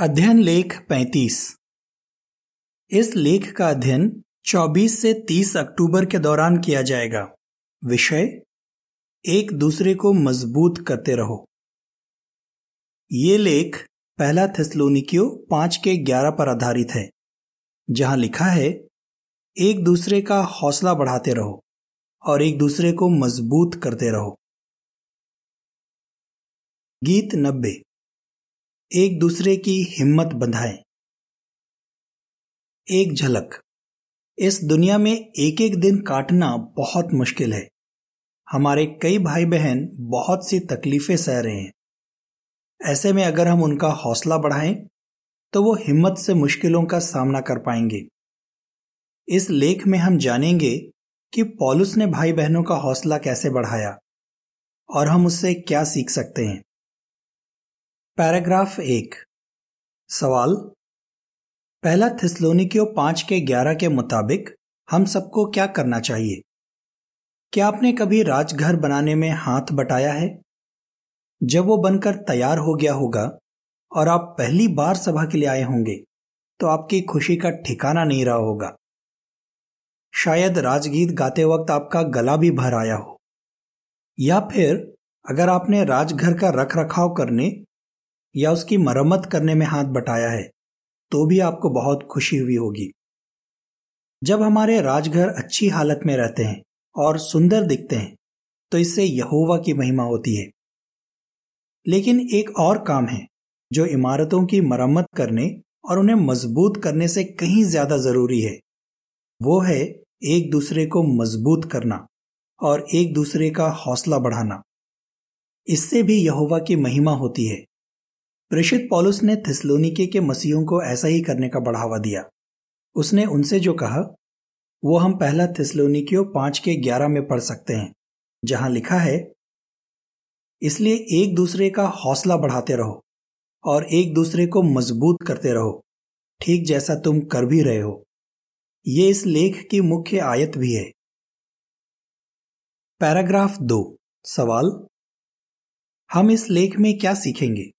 अध्ययन लेख 35 इस लेख का अध्ययन 24 से 30 अक्टूबर के दौरान किया जाएगा। विषय, एक दूसरे को मज़बूत करते रहो। ये लेख पहला थिस्लोनिकियो पाँच के ग्यारह पर आधारित है, जहाँ लिखा है, एक दूसरे का हौसला बढ़ाते रहो और एक दूसरे को मज़बूत करते रहो। गीत नब्बे। एक दूसरे की हिम्मत बंधाएँ। एक झलक। इस दुनिया में एक एक दिन काटना बहुत मुश्किल है। हमारे कई भाई बहन बहुत सी तकलीफें सह रहे हैं। ऐसे में अगर हम उनका हौसला बढ़ाएँ तो वो हिम्मत से मुश्किलों का सामना कर पाएँगे। इस लेख में हम जानेंगे कि पॉलुस ने भाई बहनों का हौसला कैसे बढ़ाया और हम उससे क्या सीख सकते हैं। पैराग्राफ एक। सवाल। पहला थिस्लोनिकियो पाँच के ग्यारह के मुताबिक हम सबको क्या करना चाहिए? क्या आपने कभी राजघर बनाने में हाथ बटाया है? जब वो बनकर तैयार हो गया होगा और आप पहली बार सभा के लिए आए होंगे तो आपकी खुशी का ठिकाना नहीं रहा होगा। शायद राजगीत गाते वक्त आपका गला भी भर आया हो। या फिर अगर आपने राजघर का रख रखाव करने या उसकी मरम्मत करने में हाथ बटाया है तो भी आपको बहुत खुशी हुई होगी। जब हमारे राजघर अच्छी हालत में रहते हैं और सुंदर दिखते हैं तो इससे यहोवा की महिमा होती है। लेकिन एक और काम है, जो इमारतों की मरम्मत करने और उन्हें मज़बूत करने से कहीं ज़्यादा ज़रूरी है, वो है एक दूसरे को मज़बूत करना और एक दूसरे का हौसला बढ़ाना। इससे भी यहोवा की महिमा होती है। प्रेषित पॉलुस ने थिसलोनिके के मसीहों को ऐसा ही करने का बढ़ावा दिया। उसने उनसे जो कहा, वो हम पहला थिस्लोनिकियो पाँच के ग्यारह में पढ़ सकते हैं, जहाँ लिखा है, इसलिए एक दूसरे का हौसला बढ़ाते रहो और एक दूसरे को मज़बूत करते रहो, ठीक जैसा तुम कर भी रहे हो। ये इस लेख की मुख्य आयत भी है। पैराग्राफ दो, सवाल, हम इस लेख में क्या सीखेंगे?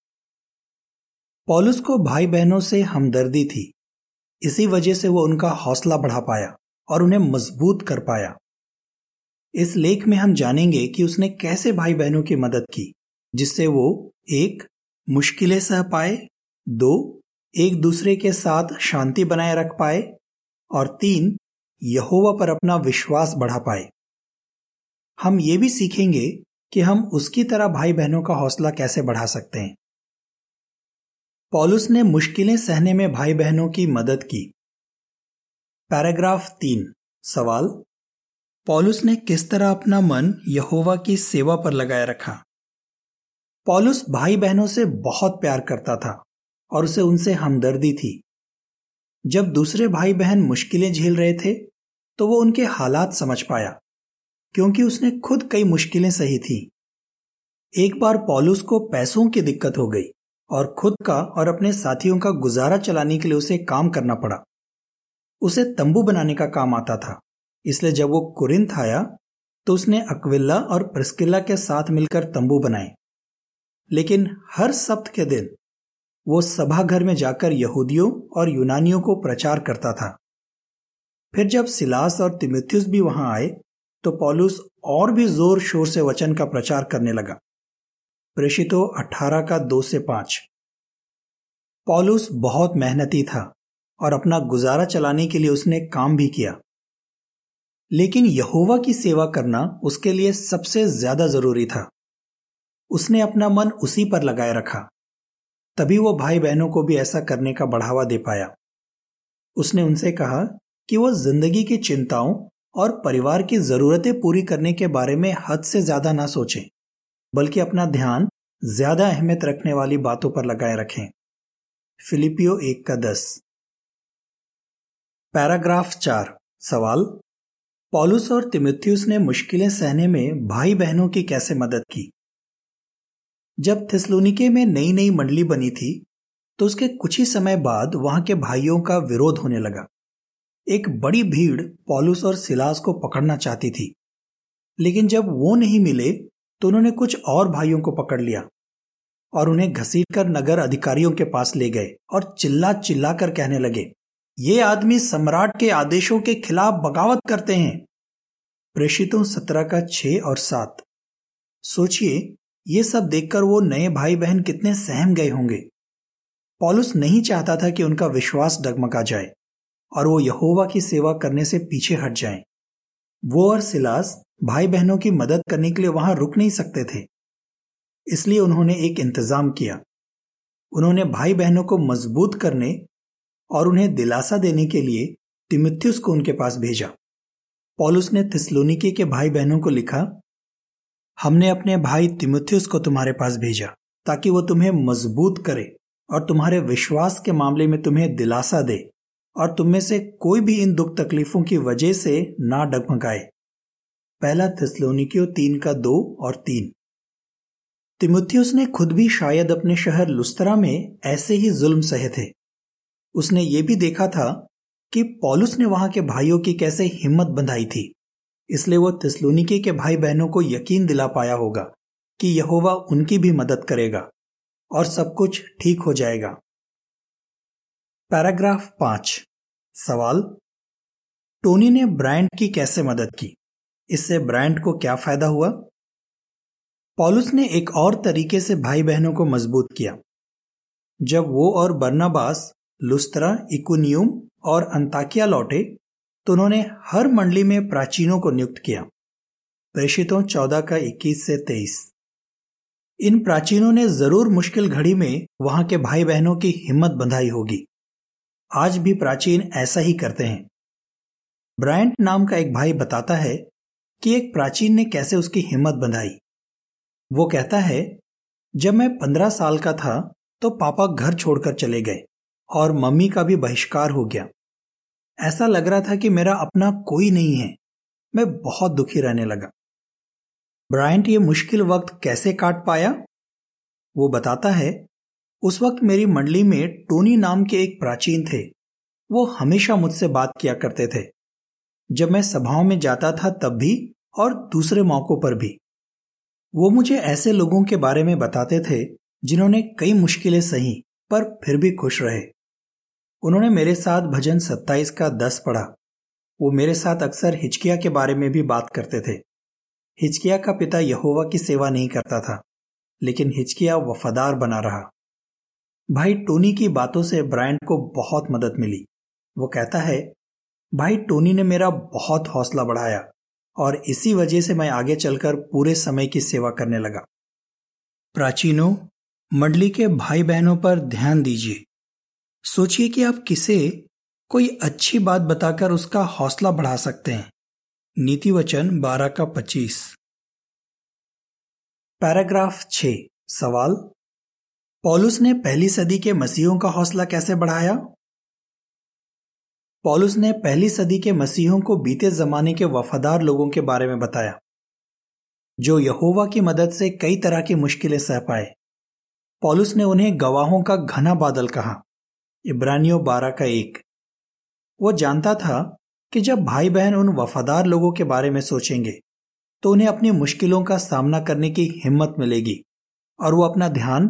पॉलुस को भाई बहनों से हमदर्दी थी। इसी वजह से वो उनका हौसला बढ़ा पाया और उन्हें मज़बूत कर पाया। इस लेख में हम जानेंगे कि उसने कैसे भाई बहनों की मदद की, जिससे वो एक, मुश्किलें सह पाए, दो, एक दूसरे के साथ शांति बनाए रख पाए, और तीन, यहोवा पर अपना विश्वास बढ़ा पाए। हम ये भी सीखेंगे कि हम उसकी तरह भाई बहनों का हौसला कैसे बढ़ा सकते हैं। पॉलुस ने मुश्किलें सहने में भाई बहनों की मदद की। पैराग्राफ तीन। सवाल, पॉलुस ने किस तरह अपना मन यहोवा की सेवा पर लगाए रखा? पॉलुस भाई बहनों से बहुत प्यार करता था और उसे उनसे हमदर्दी थी। जब दूसरे भाई बहन मुश्किलें झेल रहे थे तो वो उनके हालात समझ पाया, क्योंकि उसने खुद कई मुश्किलें सही थी। एक बार पॉलुस को पैसों की दिक्कत हो गई। और खुद का और अपने साथियों का गुजारा चलाने के लिए उसे काम करना पड़ा। उसे तंबू बनाने का काम आता था। इसलिए जब वो कुरिंथ आया तो उसने अक्विल्ला और प्रस्किल्ला के साथ मिलकर तंबू बनाए। लेकिन हर सप्त के दिन वो सभा घर में जाकर यहूदियों और यूनानियों को प्रचार करता था। फिर जब सिलास और तिमिथ्युस भी वहाँ आए तो पॉलुस और भी ज़ोर शोर से वचन का प्रचार करने लगा। प्रेषितो अठारह का दो से पाँच। पॉलुस बहुत मेहनती था और अपना गुजारा चलाने के लिए उसने काम भी किया। लेकिन यहोवा की सेवा करना उसके लिए सबसे ज़्यादा ज़रूरी था। उसने अपना मन उसी पर लगाए रखा। तभी वो भाई बहनों को भी ऐसा करने का बढ़ावा दे पाया। उसने उनसे कहा कि वो ज़िंदगी की चिंताओं और परिवार की जरूरतें पूरी करने के बारे में हद से ज़्यादा ना सोचें। बल्कि अपना ध्यान ज़्यादा अहमियत रखने वाली बातों पर लगाए रखें। फिलिपियो एक का दस। पैराग्राफ चार। सवाल, पॉलुस और तिमिथ्यूस ने मुश्किलें सहने में भाई बहनों की कैसे मदद की? जब थिस्लोनिके में नई नई मंडली बनी थी तो उसके कुछ ही समय बाद वहाँ के भाइयों का विरोध होने लगा। एक बड़ी भीड़ पॉलुस और सिलास को पकड़ना चाहती थी। लेकिन जब वो नहीं मिले तो उन्होंने कुछ और भाइयों को पकड़ लिया और उन्हें घसीटकर नगर अधिकारियों के पास ले गए और चिल्ला चिल्ला कर कहने लगे, ये आदमी सम्राट के आदेशों के खिलाफ बगावत करते हैं। प्रेषितों सत्रह का छह और सात। सोचिए, ये सब देखकर वो नए भाई बहन कितने सहम गए होंगे। पॉलुस नहीं चाहता था कि उनका विश्वास डगमगा जाए और वो यहोवा की सेवा करने से पीछे हट जाएँ। वो और सिलास भाई बहनों की मदद करने के लिए वहाँ रुक नहीं सकते थे। इसलिए उन्होंने एक इंतज़ाम किया। उन्होंने भाई बहनों को मज़बूत करने और उन्हें दिलासा देने के लिए तिमिथ्युस को उनके पास भेजा। पॉलुस ने थिस्लोनिके के भाई बहनों को लिखा, हमने अपने भाई तिमुथियस को तुम्हारे पास भेजा, ताकि वो तुम्हें मज़बूत करे और तुम्हारे विश्वास के मामले में तुम्हें दिलासा दे और तुम में से कोई भी इन दुख तकलीफों की वजह से ना डगमगाए। पहला थिस्लोनिकियो तीन का दो और तीन। तिमुथियस ने खुद भी शायद अपने शहर लुस्तरा में ऐसे ही जुल्म सहे थे। उसने ये भी देखा था कि पॉलुस ने वहाँ के भाइयों की कैसे हिम्मत बंधाई थी। इसलिए वो तिस्लुनिके के भाई बहनों को यकीन दिला पाया होगा कि यहोवा उनकी भी मदद करेगा और सब कुछ ठीक हो जाएगा। पैराग्राफ पाँच। सवाल, टोनी ने ब्रांड की कैसे मदद की? इससे ब्रांड को क्या फ़ायदा हुआ? पॉलुस ने एक और तरीके से भाई बहनों को मज़बूत किया। जब वो और बर्नाबास, लुस्तरा, इकुनियम और अंताकिया लौटे तो उन्होंने हर मंडली में प्राचीनों को नियुक्त किया। प्रेषितों चौदह का इक्कीस से तेईस। इन प्राचीनों ने ज़रूर मुश्किल घड़ी में वहाँ के भाई बहनों की हिम्मत बंधाई होगी। आज भी प्राचीन ऐसा ही करते हैं। ब्रायंट नाम का एक भाई बताता है कि एक प्राचीन ने कैसे उसकी हिम्मत बंधाई। वो कहता है, जब मैं पंद्रह साल का था तो पापा घर छोड़कर चले गए और मम्मी का भी बहिष्कार हो गया। ऐसा लग रहा था कि मेरा अपना कोई नहीं है। मैं बहुत दुखी रहने लगा। ब्रायंट, ये मुश्किल वक्त कैसे काट पाया? वो बताता है, उस वक्त मेरी मंडली में टोनी नाम के एक प्राचीन थे। वो हमेशा मुझसे बात किया करते थे। जब मैं सभाओं में जाता था तब भी और दूसरे मौकों पर भी। वो मुझे ऐसे लोगों के बारे में बताते थे जिन्होंने कई मुश्किलें सही पर फिर भी खुश रहे। उन्होंने मेरे साथ भजन सत्ताईस का दस पढ़ा। वो मेरे साथ अक्सर हिचकिया के बारे में भी बात करते थे। हिचकिया का पिता यहोवा की सेवा नहीं करता था, लेकिन हिचकिया वफादार बना रहा। भाई टोनी की बातों से ब्रायंट को बहुत मदद मिली। वो कहता है भाई टोनी ने मेरा बहुत हौसला बढ़ाया और इसी वजह से मैं आगे चलकर पूरे समय की सेवा करने लगा। प्राचीनों, मंडली के भाई बहनों पर ध्यान दीजिए। सोचिए कि आप किसे कोई अच्छी बात बताकर उसका हौसला बढ़ा सकते हैं। नीति वचन बारह का पच्चीस। पैराग्राफ छ सवाल? पॉलुस ने पहली सदी के मसीहों का हौसला कैसे बढ़ाया? पॉलुस ने पहली सदी के मसीहों को बीते जमाने के वफादार लोगों के बारे में बताया, जो यहोवा की मदद से कई तरह की मुश्किलें सह पाए। पॉलुस ने उन्हें गवाहों का घना बादल कहा। इब्रानियों बारह का एक। वो जानता था कि जब भाई बहन उन वफादार लोगों के बारे में सोचेंगे तो उन्हें अपनी मुश्किलों का सामना करने की हिम्मत मिलेगी और वो अपना ध्यान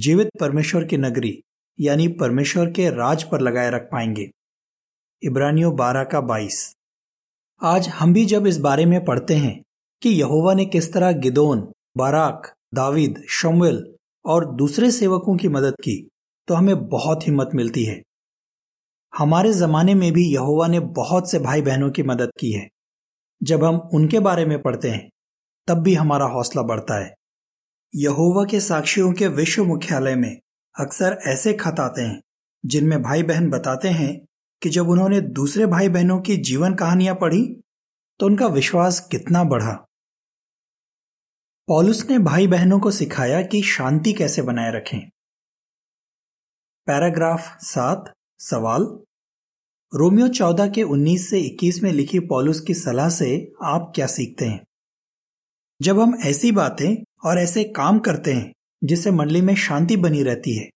जीवित परमेश्वर की नगरी, यानी परमेश्वर के राज पर लगाए रख पाएँगे। इब्रानियों बारह का बाईस। आज हम भी जब इस बारे में पढ़ते हैं कि यहोवा ने किस तरह गिदोन, बाराक, दाविद, शमुएल और दूसरे सेवकों की मदद की तो हमें बहुत हिम्मत मिलती है। हमारे जमाने में भी यहोवा ने बहुत से भाई बहनों की मदद की है। जब हम उनके बारे में पढ़ते हैं, तब भी हमारा हौसला बढ़ता है। यहोवा के साक्षियों के विश्व मुख्यालय में अक्सर ऐसे खत आते हैं, जिनमें भाई बहन बताते हैं कि जब उन्होंने दूसरे भाई बहनों की जीवन कहानियाँ पढ़ी तो उनका विश्वास कितना बढ़ा। पॉलुस ने भाई बहनों को सिखाया कि शांति कैसे बनाए रखें। पैराग्राफ सात, सवाल। रोमियो चौदह के उन्नीस से इक्कीस में लिखी पॉलुस की सलाह से आप क्या सीखते हैं? जब हम ऐसी बातें और ऐसे काम करते हैं, जिससे मंडली में शांति बनी रहती है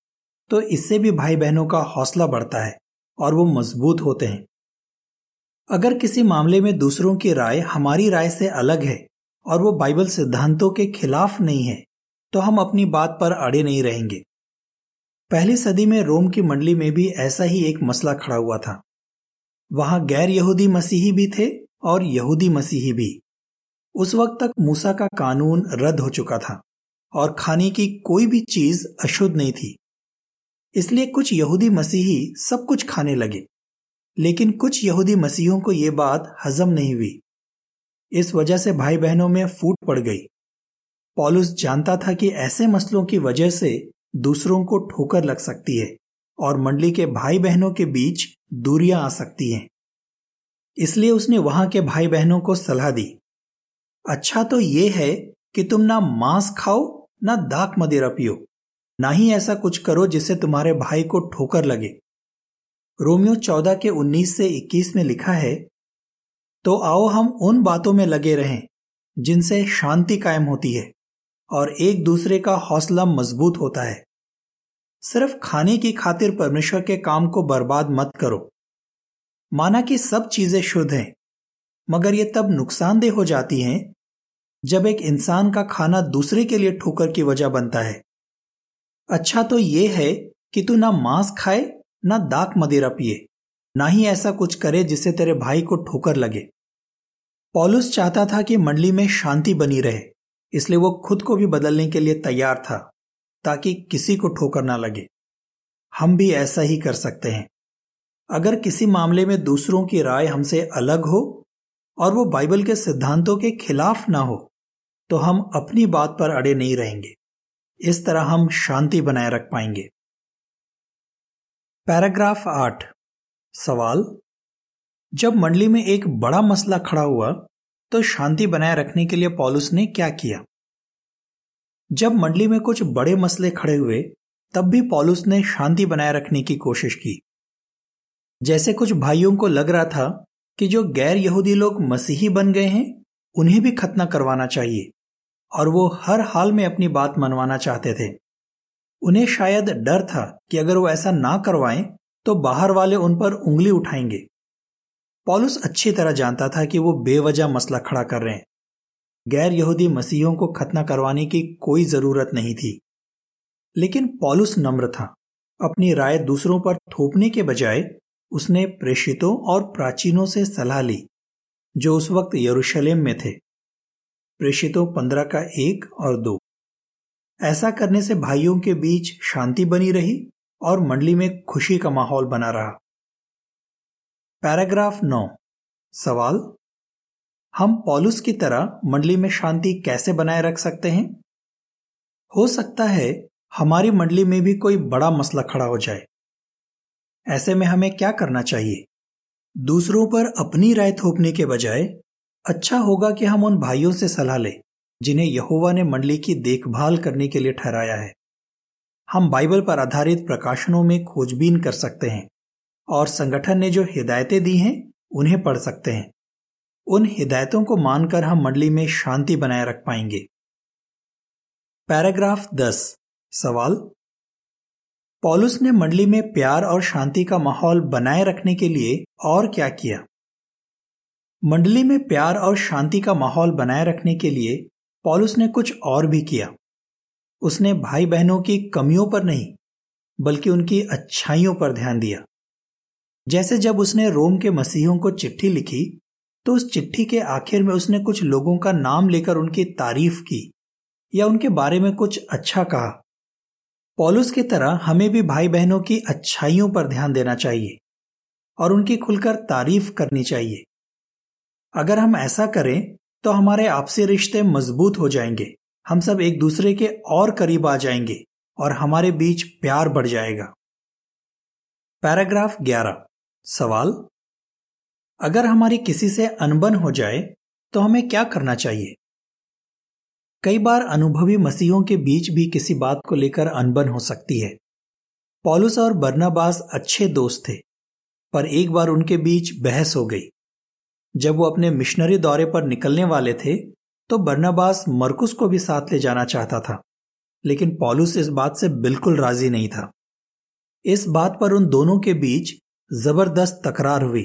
तो इससे भी भाई बहनों का हौसला बढ़ता है। और वो मज़बूत होते हैं। अगर किसी मामले में दूसरों की राय हमारी राय से अलग है और वो बाइबल सिद्धांतों के खिलाफ नहीं है तो हम अपनी बात पर अड़े नहीं रहेंगे। पहली सदी में रोम की मंडली में भी ऐसा ही एक मसला खड़ा हुआ था। वहाँ गैर यहूदी मसीही भी थे और यहूदी मसीही भी। उस वक्त तक मूसा का कानून रद्द हो चुका था और खाने की कोई भी चीज़ अशुद्ध नहीं थी। इसलिए कुछ यहूदी मसीही सब कुछ खाने लगे। लेकिन कुछ यहूदी मसीहों को यह बात हजम नहीं हुई। इस वजह से भाई बहनों में फूट पड़ गई। पॉलुस जानता था कि ऐसे मसलों की वजह से दूसरों को ठोकर लग सकती है और मंडली के भाई बहनों के बीच दूरियाँ आ सकती हैं। इसलिए उसने वहाँ के भाई बहनों को सलाह दी। अच्छा तो यह है कि तुम ना मांस खाओ, ना दाक मदिरा पियो। ना ही ऐसा कुछ करो जिससे तुम्हारे भाई को ठोकर लगे। रोमियो चौदह के उन्नीस से इक्कीस में लिखा है तो आओ हम उन बातों में लगे रहें, जिनसे शांति कायम होती है, और एक दूसरे का हौसला मज़बूत होता है। सिर्फ़ खाने की खातिर परमेश्वर के काम को बर्बाद मत करो। माना कि सब चीज़ें शुद्ध हैं, मगर ये तब नुकसानदेह हो जाती हैं, जब एक इंसान का खाना दूसरे के लिए ठोकर की वजह बनता है। अच्छा तो ये है कि तू ना मांस खाए, ना दाक मदिरा पिए, ना ही ऐसा कुछ करे जिससे तेरे भाई को ठोकर लगे। पॉलुस चाहता था कि मंडली में शांति बनी रहे, इसलिए वो खुद को भी बदलने के लिए तैयार था, ताकि किसी को ठोकर ना लगे। हम भी ऐसा ही कर सकते हैं। अगर किसी मामले में दूसरों की राय हमसे अलग हो और वो बाइबल के सिद्धांतों के खिलाफ ना हो तो हम अपनी बात पर अड़े नहीं रहेंगे। इस तरह हम शांति बनाए रख पाएँगे। पैराग्राफ आठ। सवाल। जब मंडली में एक बड़ा मसला खड़ा हुआ तो शांति बनाए रखने के लिए पॉलुस ने क्या किया? जब मंडली में कुछ बड़े मसले खड़े हुए, तब भी पॉलुस ने शांति बनाए रखने की कोशिश की। जैसे कुछ भाइयों को लग रहा था कि जो गैर यहूदी लोग मसीही बन गए हैं, उन्हें भी खतना करवाना चाहिए। और वो हर हाल में अपनी बात मनवाना चाहते थे। उन्हें शायद डर था कि अगर वो ऐसा ना करवाएँ तो बाहर वाले उन पर उंगली उठाएँगे। पॉलुस अच्छी तरह जानता था कि वो बेवजह मसला खड़ा कर रहे हैं। गैर यहूदी मसीहों को खतना करवाने की कोई ज़रूरत नहीं थी। लेकिन पॉलुस नम्र था। अपनी राय दूसरों पर थोपने के बजाय उसने प्रेषितों और प्राचीनों से सलाह ली, जो उस वक्त यरूशलेम में थे। प्रेषितों पंद्रह का एक और दो। ऐसा करने से भाइयों के बीच शांति बनी रही और मंडली में खुशी का माहौल बना रहा। पैराग्राफ नौ। सवाल, हम पॉलुस की तरह मंडली में शांति कैसे बनाए रख सकते हैं? हो सकता है हमारी मंडली में भी कोई बड़ा मसला खड़ा हो जाए। ऐसे में हमें क्या करना चाहिए? दूसरों पर अपनी राय थोपने के बजाय अच्छा होगा कि हम उन भाइयों से सलाह लें, जिन्हें यहोवा ने मंडली की देखभाल करने के लिए ठहराया है। हम बाइबल पर आधारित प्रकाशनों में खोजबीन कर सकते हैं, और संगठन ने जो हिदायतें दी हैं, उन्हें पढ़ सकते हैं। उन हिदायतों को मानकर हम मंडली में शांति बनाए रख पाएँगे। पैराग्राफ दस, सवाल। पॉलुस ने मंडली में प्यार और शांति का माहौल बनाए रखने के लिए और क्या किया? मंडली में प्यार और शांति का माहौल बनाए रखने के लिए पॉलुस ने कुछ और भी किया। उसने भाई बहनों की कमियों पर नहीं, बल्कि उनकी अच्छाइयों पर ध्यान दिया। जैसे जब उसने रोम के मसीहों को चिट्ठी लिखी तो उस चिट्ठी के आखिर में उसने कुछ लोगों का नाम लेकर उनकी तारीफ़ की, या उनके बारे में कुछ अच्छा कहा। पॉलुस की तरह हमें भी भाई बहनों की अच्छाइयों पर ध्यान देना चाहिए, और उनकी खुलकर तारीफ़ करनी चाहिए। अगर हम ऐसा करें तो हमारे आपसी रिश्ते मज़बूत हो जाएँगे। हम सब एक दूसरे के और करीब आ जाएँगे और हमारे बीच प्यार बढ़ जाएगा। पैराग्राफ 11 सवाल? अगर हमारी किसी से अनबन हो जाए तो हमें क्या करना चाहिए? कई बार अनुभवी मसीहों के बीच भी किसी बात को लेकर अनबन हो सकती है। पॉलुस और बर्नाबास अच्छे दोस्त थे, पर एक बार उनके बीच बहस हो गई। जब वो अपने मिशनरी दौरे पर निकलने वाले थे तो बर्नाबास मरकुस को भी साथ ले जाना चाहता था, लेकिन पॉलुस इस बात से बिल्कुल राज़ी नहीं था। इस बात पर उन दोनों के बीच ज़बरदस्त तकरार हुई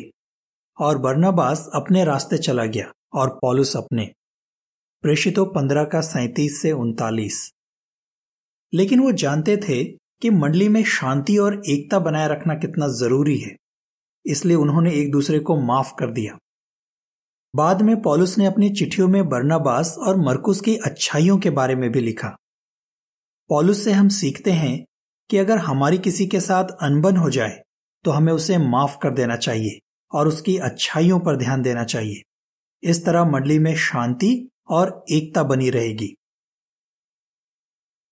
और बर्नाबास अपने रास्ते चला गया और पॉलुस अपने। प्रेषितों पंद्रह का सैतीस से उनतालीस। लेकिन वो जानते थे कि मंडली में शांति और एकता बनाए रखना कितना ज़रूरी है, इसलिए उन्होंने एक दूसरे को माफ़ कर दिया। बाद में पॉलुस ने अपनी चिट्ठियों में बर्नाबास और मरकुस की अच्छाइयों के बारे में भी लिखा। पॉलुस से हम सीखते हैं कि अगर हमारी किसी के साथ अनबन हो जाए तो हमें उसे माफ़ कर देना चाहिए और उसकी अच्छाइयों पर ध्यान देना चाहिए। इस तरह मंडली में शांति और एकता बनी रहेगी।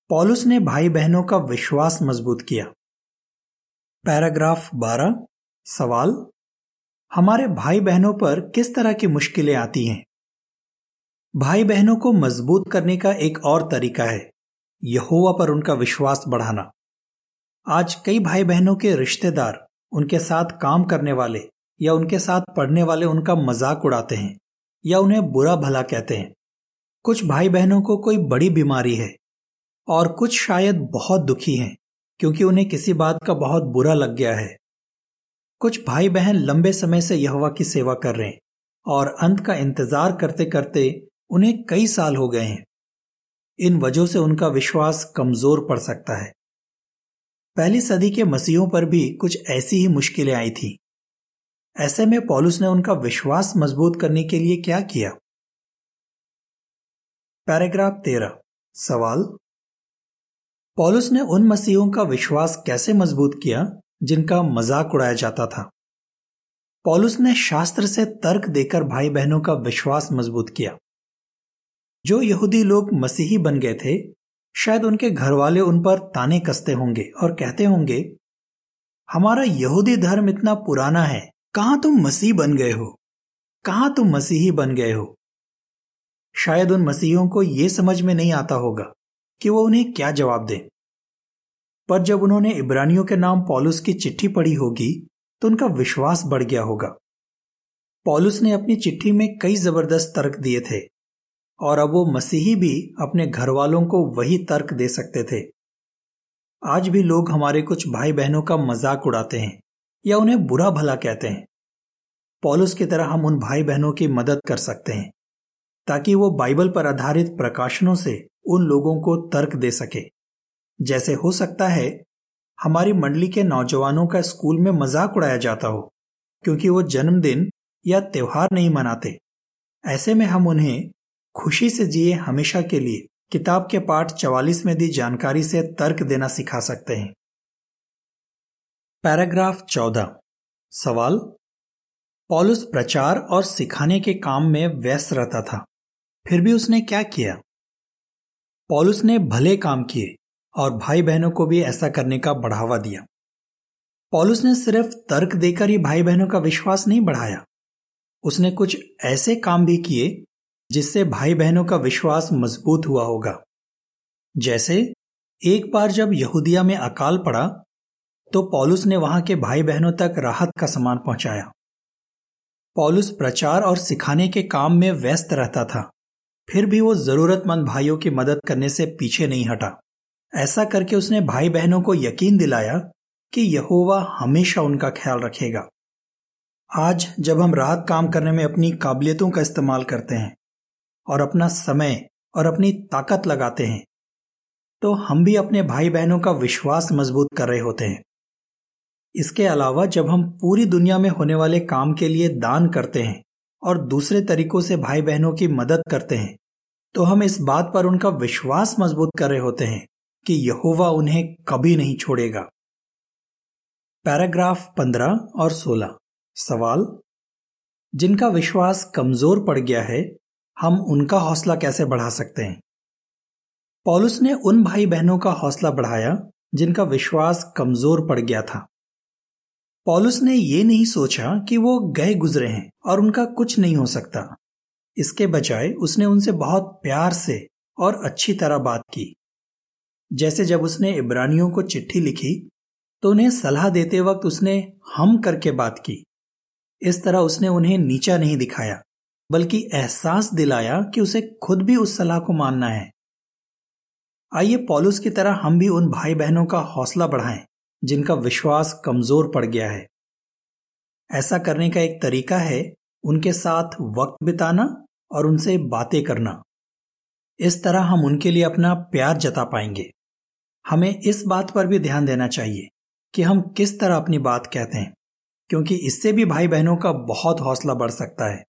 पॉलुस ने भाई बहनों का विश्वास मज़बूत किया। पैराग्राफ 12 सवाल हमारे भाई बहनों पर किस तरह की मुश्किलें आती हैं? भाई बहनों को मज़बूत करने का एक और तरीका है, यहोवा पर उनका विश्वास बढ़ाना। आज कई भाई बहनों के रिश्तेदार उनके साथ काम करने वाले या उनके साथ पढ़ने वाले उनका मज़ाक उड़ाते हैं या उन्हें बुरा भला कहते हैं। कुछ भाई बहनों को कोई बड़ी बीमारी है और कुछ शायद बहुत दुखी हैं, क्योंकि उन्हें किसी बात का बहुत बुरा लग गया है। कुछ भाई बहन लंबे समय से यहवा की सेवा कर रहे हैं और अंत का इंतज़ार करते करते उन्हें कई साल हो गए हैं। इन वजहों से उनका विश्वास कमज़ोर पड़ सकता है। पहली सदी के मसीहों पर भी कुछ ऐसी ही मुश्किलें आई थी। ऐसे में पॉलुस ने उनका विश्वास मज़बूत करने के लिए क्या किया? पैराग्राफ तेरह, सवाल? पॉलुस ने उन मसीहों का विश्वास कैसे मज़बूत किया? जिनका मज़ाक उड़ाया जाता था। पॉलुस ने शास्त्र से तर्क देकर भाई बहनों का विश्वास मज़बूत किया। जो यहूदी लोग मसीही बन गए थे, शायद उनके घर वाले उन पर ताने कसते होंगे और कहते होंगे, हमारा यहूदी धर्म इतना पुराना है, कहाँ तुम मसीह बन गए हो? कहाँ तुम मसीही बन गए हो? शायद उन मसीहों को यह समझ में नहीं आता होगा कि वो उन्हें क्या जवाब दें। पर जब उन्होंने इब्रानियों के नाम पॉलुस की चिट्ठी पढ़ी होगी तो उनका विश्वास बढ़ गया होगा। पॉलुस ने अपनी चिट्ठी में कई ज़बरदस्त तर्क दिए थे, और अब वो मसीही भी अपने घर वालों को वही तर्क दे सकते थे। आज भी लोग हमारे कुछ भाई बहनों का मज़ाक उड़ाते हैं, या उन्हें बुरा भला कहते हैं। पॉलुस की तरह हम उन भाई बहनों की मदद कर सकते हैं, ताकि वो बाइबल पर आधारित प्रकाशनों से उन लोगों को तर्क दे सके। जैसे हो सकता है, हमारी मंडली के नौजवानों का स्कूल में मज़ाक उड़ाया जाता हो, क्योंकि वो जन्मदिन या त्योहार नहीं मनाते। ऐसे में हम उन्हें खुशी से जिए हमेशा के लिए किताब के पाठ चवालीस में दी जानकारी से तर्क देना सिखा सकते हैं। पैराग्राफ चौदह। सवाल? पॉलुस प्रचार और सिखाने के काम में व्यस्त रहता था, फिर भी उसने क्या किया? पॉलुस ने भले काम किए और भाई बहनों को भी ऐसा करने का बढ़ावा दिया। पॉलुस ने सिर्फ़ तर्क देकर ही भाई बहनों का विश्वास नहीं बढ़ाया। उसने कुछ ऐसे काम भी किए जिससे भाई बहनों का विश्वास मज़बूत हुआ होगा। जैसे, एक बार जब यहूदिया में अकाल पड़ा तो पॉलुस ने वहाँ के भाई बहनों तक राहत का सामान पहुँचाया। पॉलुस प्रचार और सिखाने के काम में व्यस्त रहता था। फिर भी वो जरूरतमंद भाइयों की मदद करने से पीछे नहीं हटा। ऐसा करके उसने भाई बहनों को यकीन दिलाया कि यहोवा हमेशा उनका ख्याल रखेगा। आज जब हम रात काम करने में अपनी काबिलियतों का इस्तेमाल करते हैं और अपना समय और अपनी ताकत लगाते हैं तो हम भी अपने भाई बहनों का विश्वास मज़बूत कर रहे होते हैं। इसके अलावा जब हम पूरी दुनिया में होने वाले काम के लिए दान करते हैं और दूसरे तरीकों से भाई बहनों की मदद करते हैं तो हम इस बात पर उनका विश्वास मज़बूत कर रहे होते हैं कि यहोवा उन्हें कभी नहीं छोड़ेगा। पैराग्राफ पंद्रह और सोलह। सवाल, जिनका विश्वास कमज़ोर पड़ गया है, हम उनका हौसला कैसे बढ़ा सकते हैं? पॉलुस ने उन भाई बहनों का हौसला बढ़ाया, जिनका विश्वास कमज़ोर पड़ गया था। पॉलुस ने यह नहीं सोचा कि वो गए गुजरे हैं और उनका कुछ नहीं हो सकता। इसके बजाय उसने उनसे बहुत प्यार से और अच्छी तरह बात की। जैसे जब उसने इब्रानियों को चिट्ठी लिखी तो उन्हें सलाह देते वक्त उसने हम करके बात की। इस तरह उसने उन्हें नीचा नहीं दिखाया, बल्कि एहसास दिलाया कि उसे खुद भी उस सलाह को मानना है। आइए पॉलुस की तरह हम भी उन भाई बहनों का हौसला बढ़ाएँ, जिनका विश्वास कमज़ोर पड़ गया है। ऐसा करने का एक तरीका है उनके साथ वक्त बिताना और उनसे बातें करना। इस तरह हम उनके लिए अपना प्यार जता पाएँगे। हमें इस बात पर भी ध्यान देना चाहिए कि हम किस तरह अपनी बात कहते हैं, क्योंकि इससे भी भाई बहनों का बहुत हौसला बढ़ सकता है।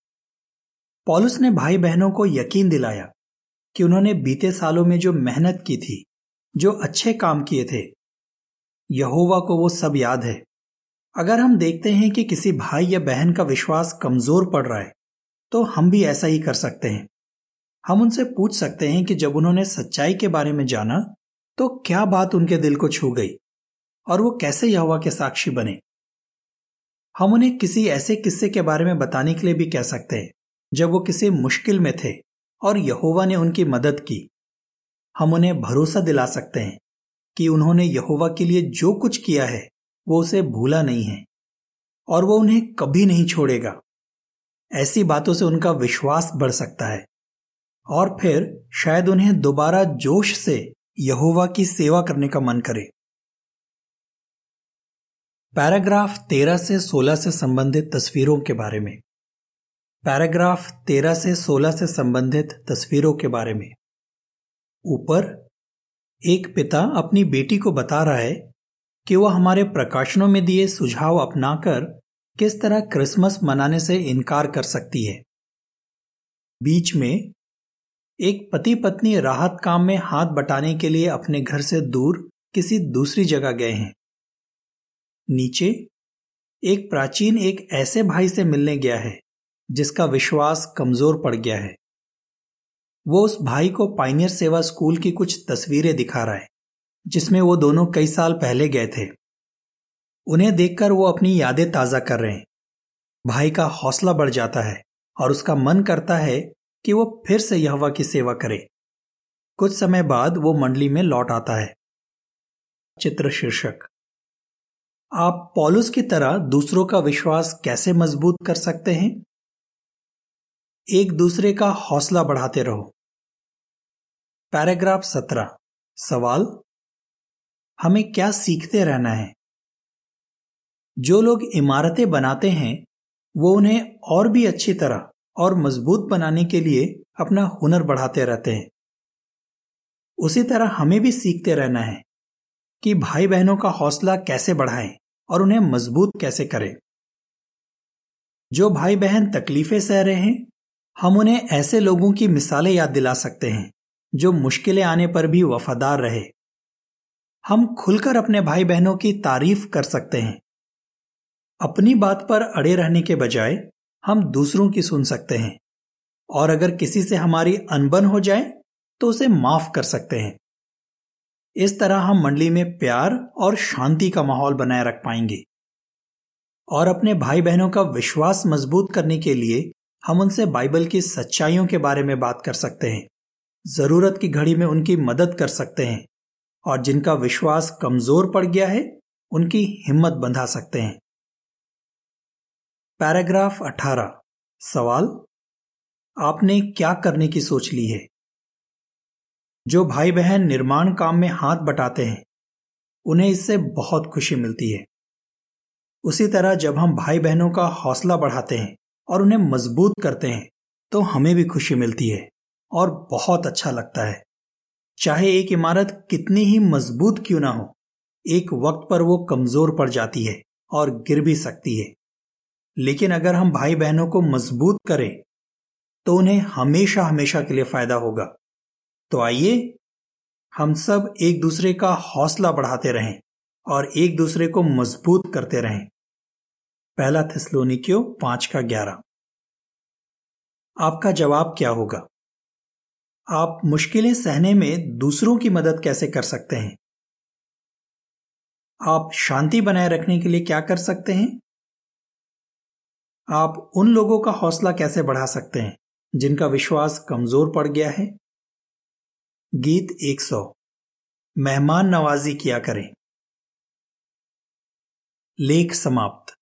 पॉलुस ने भाई बहनों को यकीन दिलाया कि उन्होंने बीते सालों में जो मेहनत की थी, जो अच्छे काम किए थे, यहोवा को वो सब याद है। अगर हम देखते हैं कि किसी भाई या बहन का विश्वास कमज़ोर पड़ रहा है तो हम भी ऐसा ही कर सकते हैं। हम उनसे पूछ सकते हैं कि जब उन्होंने सच्चाई के बारे में जाना तो क्या बात उनके दिल को छू गई? और वो कैसे यहोवा के साक्षी बने? हम उन्हें किसी ऐसे किस्से के बारे में बताने के लिए भी कह सकते हैं, जब वो किसी मुश्किल में थे और यहोवा ने उनकी मदद की। हम उन्हें भरोसा दिला सकते हैं कि उन्होंने यहोवा के लिए जो कुछ किया है, वो उसे भूला नहीं है और वो उन्हें कभी नहीं छोड़ेगा। ऐसी बातों से उनका विश्वास बढ़ सकता है और फिर शायद उन्हें दोबारा जोश से यहोवा की सेवा करने का मन करे। पैराग्राफ तेरह से सोलह से संबंधित तस्वीरों के बारे में। पैराग्राफ तेरह से सोलह से संबंधित तस्वीरों के बारे में। ऊपर, एक पिता अपनी बेटी को बता रहा है कि वह हमारे प्रकाशनों में दिए सुझाव अपनाकर किस तरह क्रिसमस मनाने से इनकार कर सकती है। बीच में एक पति पत्नी राहत काम में हाथ बटाने के लिए अपने घर से दूर किसी दूसरी जगह गए हैं। नीचे, एक प्राचीन एक ऐसे भाई से मिलने गया है, जिसका विश्वास कमज़ोर पड़ गया है। वो उस भाई को पाइनियर सेवा स्कूल की कुछ तस्वीरें दिखा रहा है, जिसमें वो दोनों कई साल पहले गए थे। उन्हें देखकर वो अपनी यादें ताज़ा कर रहे हैं। भाई का हौसला बढ़ जाता है और उसका मन करता है कि वो फिर से यहवा की सेवा करे। कुछ समय बाद वो मंडली में लौट आता है। चित्र शीर्षक। आप पॉलुस की तरह दूसरों का विश्वास कैसे मज़बूत कर सकते हैं? एक दूसरे का हौसला बढ़ाते रहो। पैराग्राफ सत्रह। सवाल? हमें क्या सीखते रहना है? जो लोग इमारतें बनाते हैं, वो उन्हें और भी अच्छी तरह और मज़बूत बनाने के लिए अपना हुनर बढ़ाते रहते हैं। उसी तरह हमें भी सीखते रहना है कि भाई बहनों का हौसला कैसे बढ़ाएँ और उन्हें मज़बूत कैसे करें। जो भाई बहन तकलीफें सह रहे हैं, हम उन्हें ऐसे लोगों की मिसालें याद दिला सकते हैं, जो मुश्किलें आने पर भी वफादार रहे। हम खुलकर अपने भाई बहनों की तारीफ़ कर सकते हैं। अपनी बात पर अड़े रहने के बजाय हम दूसरों की सुन सकते हैं। और अगर किसी से हमारी अनबन हो जाए तो उसे माफ़ कर सकते हैं। इस तरह हम मंडली में प्यार और शांति का माहौल बनाए रख पाएँगे। और अपने भाई बहनों का विश्वास मज़बूत करने के लिए हम उनसे बाइबल की सच्चाइयों के बारे में बात कर सकते हैं। ज़रूरत की घड़ी में उनकी मदद कर सकते हैं। और जिनका विश्वास कमज़ोर पड़ गया है, उनकी हिम्मत बंधा सकते हैं। पैराग्राफ 18 सवाल, आपने क्या करने की सोच ली है? जो भाई बहन निर्माण काम में हाथ बटाते हैं, उन्हें इससे बहुत खुशी मिलती है। उसी तरह जब हम भाई बहनों का हौसला बढ़ाते हैं और उन्हें मज़बूत करते हैं तो हमें भी खुशी मिलती है और बहुत अच्छा लगता है। चाहे एक इमारत कितनी ही मज़बूत क्यों ना हो, एक वक्त पर वो कमज़ोर पड़ जाती है और गिर भी सकती है। लेकिन अगर हम भाई बहनों को मज़बूत करें तो उन्हें हमेशा हमेशा के लिए फ़ायदा होगा। तो आइए, हम सब एक दूसरे का हौसला बढ़ाते रहें और एक दूसरे को मज़बूत करते रहें। पहला थिस्लोनिकियो पाँच का ग्यारह। आपका जवाब क्या होगा? आप मुश्किलें सहने में दूसरों की मदद कैसे कर सकते हैं? आप शांति बनाए रखने के लिए क्या कर सकते हैं? आप उन लोगों का हौसला कैसे बढ़ा सकते हैं, जिनका विश्वास कमज़ोर पड़ गया है? गीत 100 मेहमान नवाजी किया करें। लेख समाप्त।